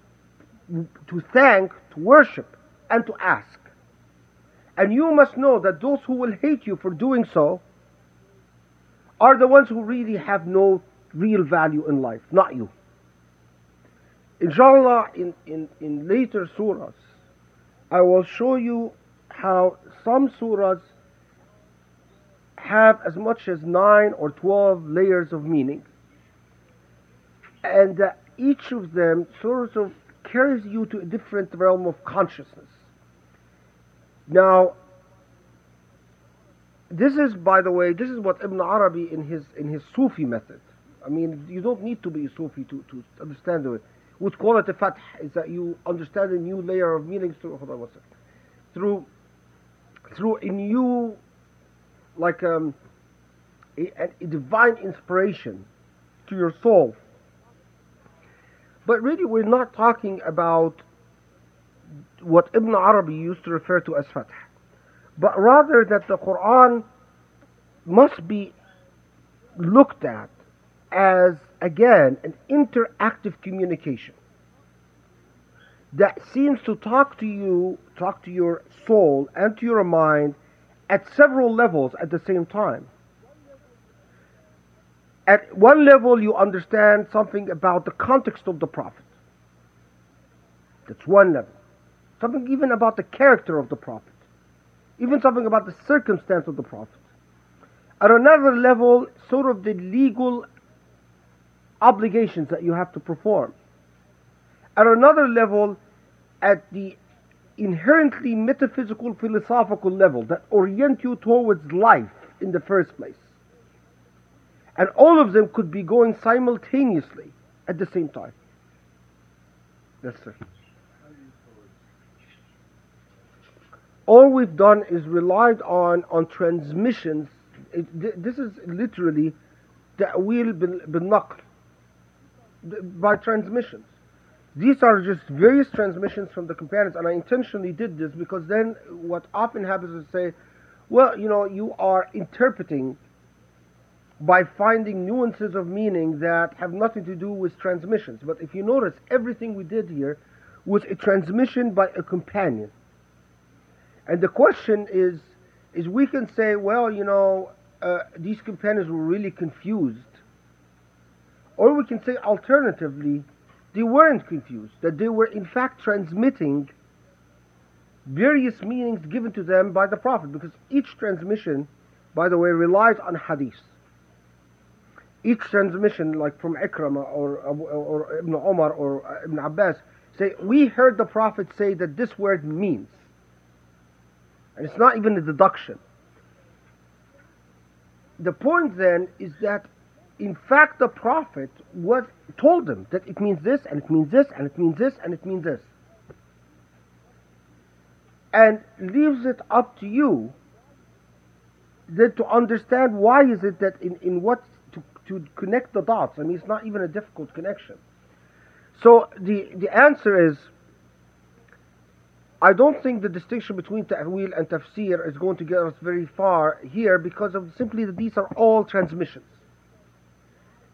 to thank, to worship, and to ask. And you must know that those who will hate you for doing so are the ones who really have no real value in life, not you. Inshallah, in, in, in later surahs, I will show you how some surahs have as much as 9 or 12 layers of meaning. And uh, each of them sort of carries you to a different realm of consciousness. Now, this is, by the way, this is what Ibn Arabi in his in his Sufi method I mean, you don't need to be a Sufi to, to understand it. Would call it a fath is that you understand a new layer of meanings through hold on one second. Through through a new like um, a, a divine inspiration to your soul. But really we're not talking about what Ibn Arabi used to refer to as fath, but rather that the Quran must be looked at as, again, an interactive communication that seems to talk to you, talk to your soul and to your mind at several levels at the same time. At one level, you understand something about the context of the Prophet. That's one level. Something even about the character of the Prophet. Even something about the circumstance of the Prophet. At another level, sort of the legal obligations that you have to perform. At another level, at the inherently metaphysical philosophical level that orient you towards life in the first place. And all of them could be going simultaneously at the same time. Yes, sir. All we've done is relied on on transmissions. It, this is literally ta'wil bil naql by transmissions. These are just various transmissions from the companions, and I intentionally did this because then what often happens is say, well, you know, you are interpreting by finding nuances of meaning that have nothing to do with transmissions. But if you notice, everything we did here was a transmission by a companion. And the question is, is we can say, well, you know, uh, these companions were really confused. Or we can say alternatively, they weren't confused, that they were in fact transmitting various meanings given to them by the Prophet, because each transmission, by the way, relies on hadith. Each transmission, like from Ikrimah or, or, Ibn Omar or Ibn Abbas, say, we heard the Prophet say that this word means. And it's not even a deduction. The point then is that, in fact, the Prophet was told them that it means this, and it means this, and it means this, and it means this. And leaves it up to you then to understand why is it that in, in what to, to connect the dots. I mean, it's not even a difficult connection. So the, the answer is I don't think the distinction between ta'wil and tafsir is going to get us very far here because of simply that these are all transmissions.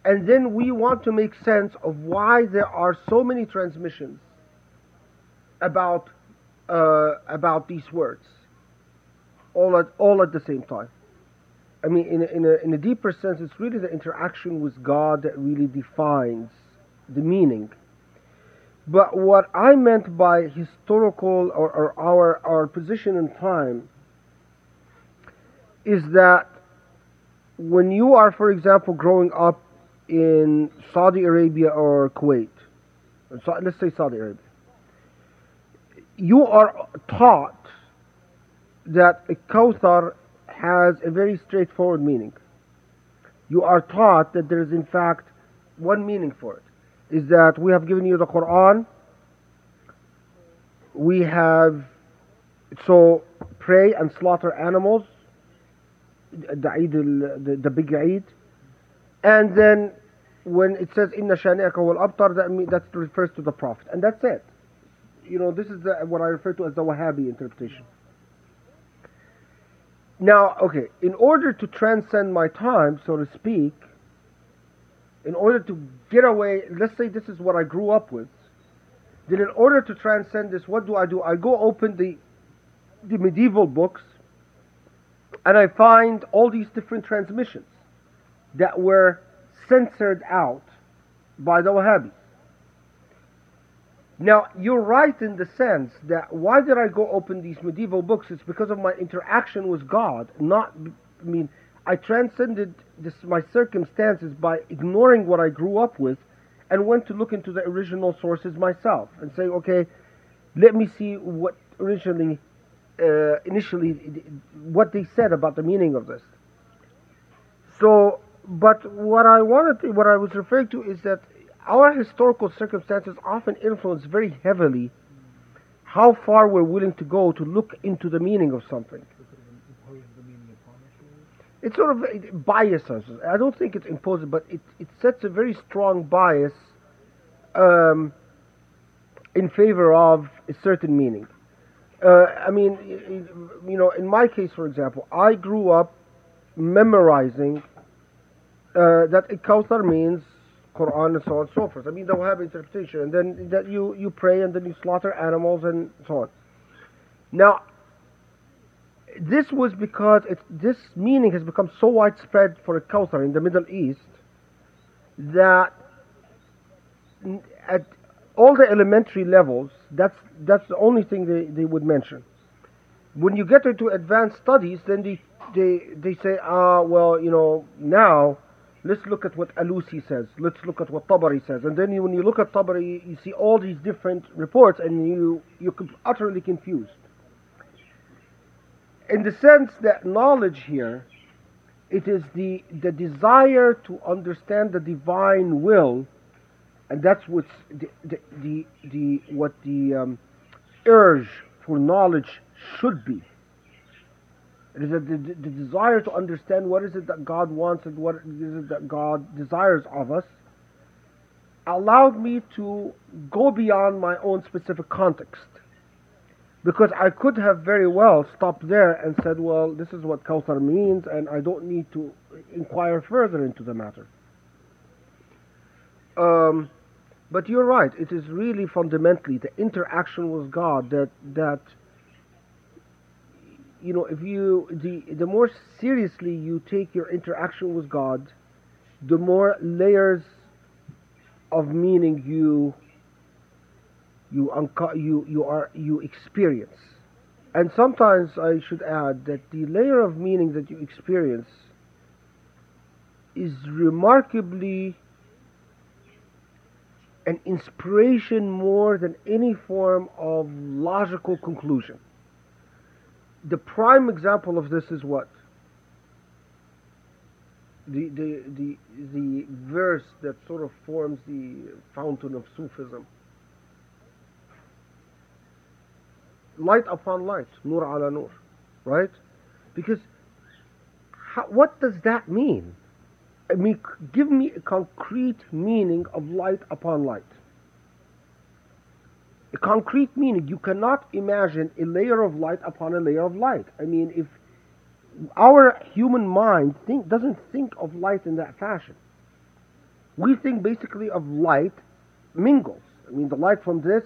And then we want to make sense of why there are so many transmissions about uh, about these words, all at all at the same time. I mean, in a, in a, in a deeper sense, it's really the interaction with God that really defines the meaning but what I meant by historical or, or our, our position in time is that when you are, for example, growing up in Saudi Arabia or Kuwait, let's say Saudi Arabia, you are taught that a Kawthar has a very straightforward meaning. You are taught that there is, in fact, one meaning for it. Is that we have given you the Quran. We have so pray and slaughter animals, the Eid, the, the big Eid, and then when it says Inna shani'aka wal abtar, that mean, that refers to the Prophet, and that's it. You know, this is the, what I refer to as the Wahhabi interpretation. Now, okay, in order to transcend my time, so to speak, in order to get away, let's say this is what I grew up with, then in order to transcend this, what do I do? I go open the, the medieval books and I find all these different transmissions that were censored out by the Wahhabis. Now, you're right in the sense that why did I go open these medieval books? It's because of my interaction with God, not, I mean, I transcended this, my circumstances by ignoring what I grew up with and went to look into the original sources myself and say, okay, let me see what originally, uh, initially, what they said about the meaning of this. So, but what I wanted, what I was referring to is that our historical circumstances often influence very heavily how far we're willing to go to look into the meaning of something it sort of biases. I don't think it's imposed, but it, it sets a very strong bias um, in favor of a certain meaning. Uh, I mean, you know, in my case, for example, I grew up memorizing uh, that Kawthar means Quran and so on and so forth. I mean, the Wahhabi interpretation, and then that you, you pray and then you slaughter animals and so on. Now, this was because it, this meaning has become so widespread for Kawthar in the Middle East that at all the elementary levels, that's, that's the only thing they, they would mention. When you get into advanced studies, then they, they, they say, ah, well, you know, now let's look at what Alusi says, let's look at what Tabari says. And then you, when you look at Tabari, you see all these different reports and you, you're utterly confused in the sense that knowledge here, it is the, the desire to understand the divine will, and that's what's the, the, the, the what the um, urge for knowledge should be. It is a, the, the desire to understand what is it that God wants and what is it that God desires of us, allowed me to go beyond my own specific context Because I could have very well stopped there and said, well, this is what Kawthar means, and I don't need to inquire further into the matter. Um, but you're right. It is really fundamentally the interaction with God that that you know if you the the more seriously you take your interaction with God, the more layers of meaning you you unco- you you are you experience. And sometimes I should add that the layer of meaning that you experience is remarkably an inspiration more than any form of logical conclusion. The prime example of this is what? The, the, the, the verse that sort of forms the fountain of Sufism. Light upon light, nur ala nur, right? Because how, what does that mean? I mean, give me a concrete meaning of light upon light. A concrete meaning. You cannot imagine a layer of light upon a layer of light. I mean, if our human mind think, doesn't think of light in that fashion, we think basically of light mingles. I mean, the light from this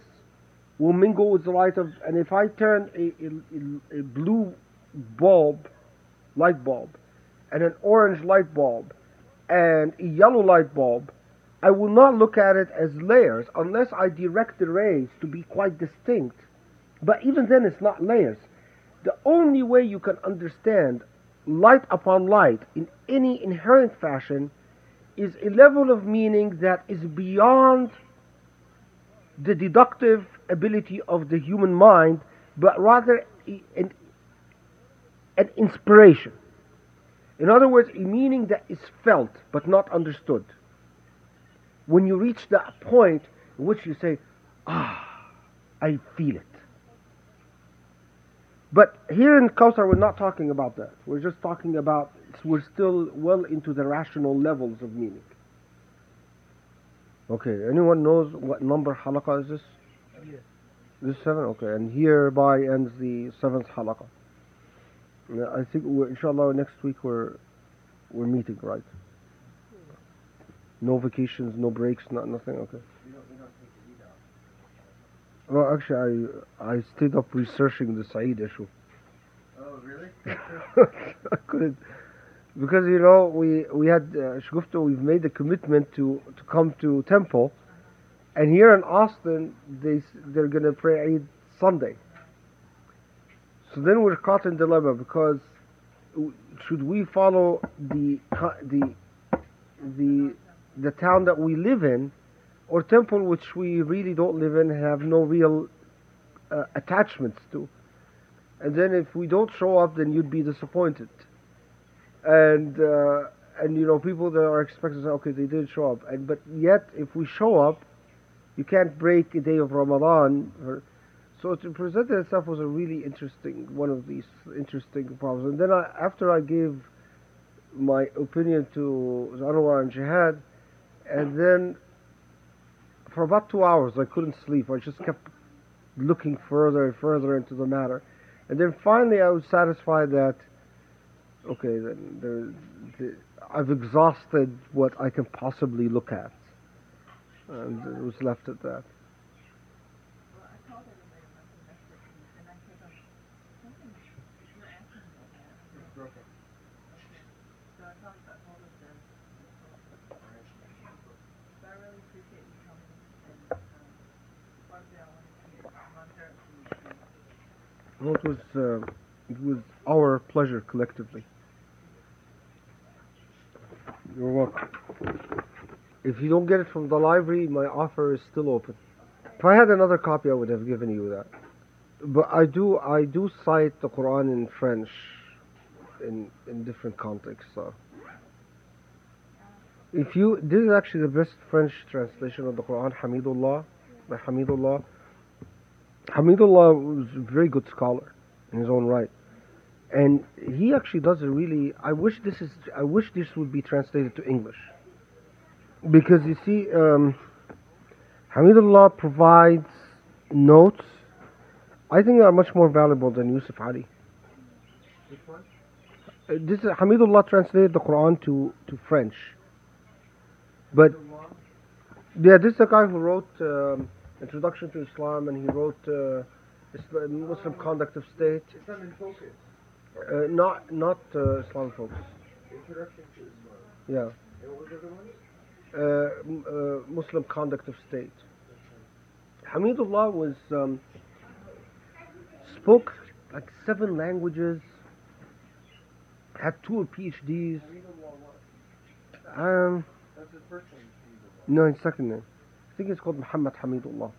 will mingle with the light of, and if I turn a, a, a blue bulb, light bulb, and an orange light bulb, and a yellow light bulb, I will not look at it as layers unless I direct the rays to be quite distinct. But even then, it's not layers. The only way you can understand light upon light in any inherent fashion is a level of meaning that is beyond the deductive ability of the human mind, but rather an, an inspiration. In other words, a meaning that is felt but not understood. When you reach that point in which you say, ah, I feel it. But here in Kawthar, we're not talking about that. We're just talking about, we're still well into the rational levels of meaning. Okay, anyone knows what number halaqa is this? Yes. This is seven? Okay, and hereby ends the seventh halaqa. Yeah, I think we're, inshallah next week we're we're meeting right. No vacations, no breaks, not nothing. Okay. We don't, we don't take the. Well, actually, I I stayed up researching the Saeed issue. Oh, really? <laughs> I couldn't because you know we we had uh, Shagufta, we've made a commitment to to come to Temple, and here in Austin they they're gonna pray Eid Sunday. So then we're caught in dilemma because should we follow the the the the town that we live in, or Temple which we really don't live in and have no real uh, attachments to, and then if we don't show up, then you'd be disappointed and uh, and you know people that are expecting, okay, they didn't show up, and but yet if we show up, you can't break a day of Ramadan. Or, so to present itself was a really interesting one of these interesting problems. And then I, after I gave my opinion to Anwar and Jihad, and then for about two hours I couldn't sleep. I just kept looking further and further into the matter, and then finally I was satisfied that okay, then the, I've exhausted what I can possibly look at, and it was left at that. Well, I called everybody and left a message, and I said, um, something you're asking about that. It's broken. Okay. So I probably got hold of them. So I really appreciate you coming, and, um, one day I want to see it, I'm on therapy. It was uh, it was our pleasure collectively. You're welcome. If you don't get it from the library, my offer is still open. If I had another copy, I would have given you that. But I do I do cite the Quran in French, in in different contexts. So. If you this is actually the best French translation of the Quran, Hamidullah, by Hamidullah. Hamidullah was a very good scholar in his own right, and he actually does a really. I wish this is. I wish this would be translated to English, because you see, um, Hamidullah provides notes I think are much more valuable than Yusuf Ali. Which one? Uh, This is Hamidullah translated the Quran to, to French. But yeah, this is the guy who wrote um, Introduction to Islam and he wrote uh, Islam, Muslim Conduct of State. Islam in Focus. Uh, not not uh, Islam focus. Introduction to Islam. Yeah. And what was the other one? uh, uh, Muslim conduct of state. Hamidullah was um, spoke like seven languages, had two PhDs. Um, That's his first name. No, his second name. I think it's called Muhammad Hamidullah.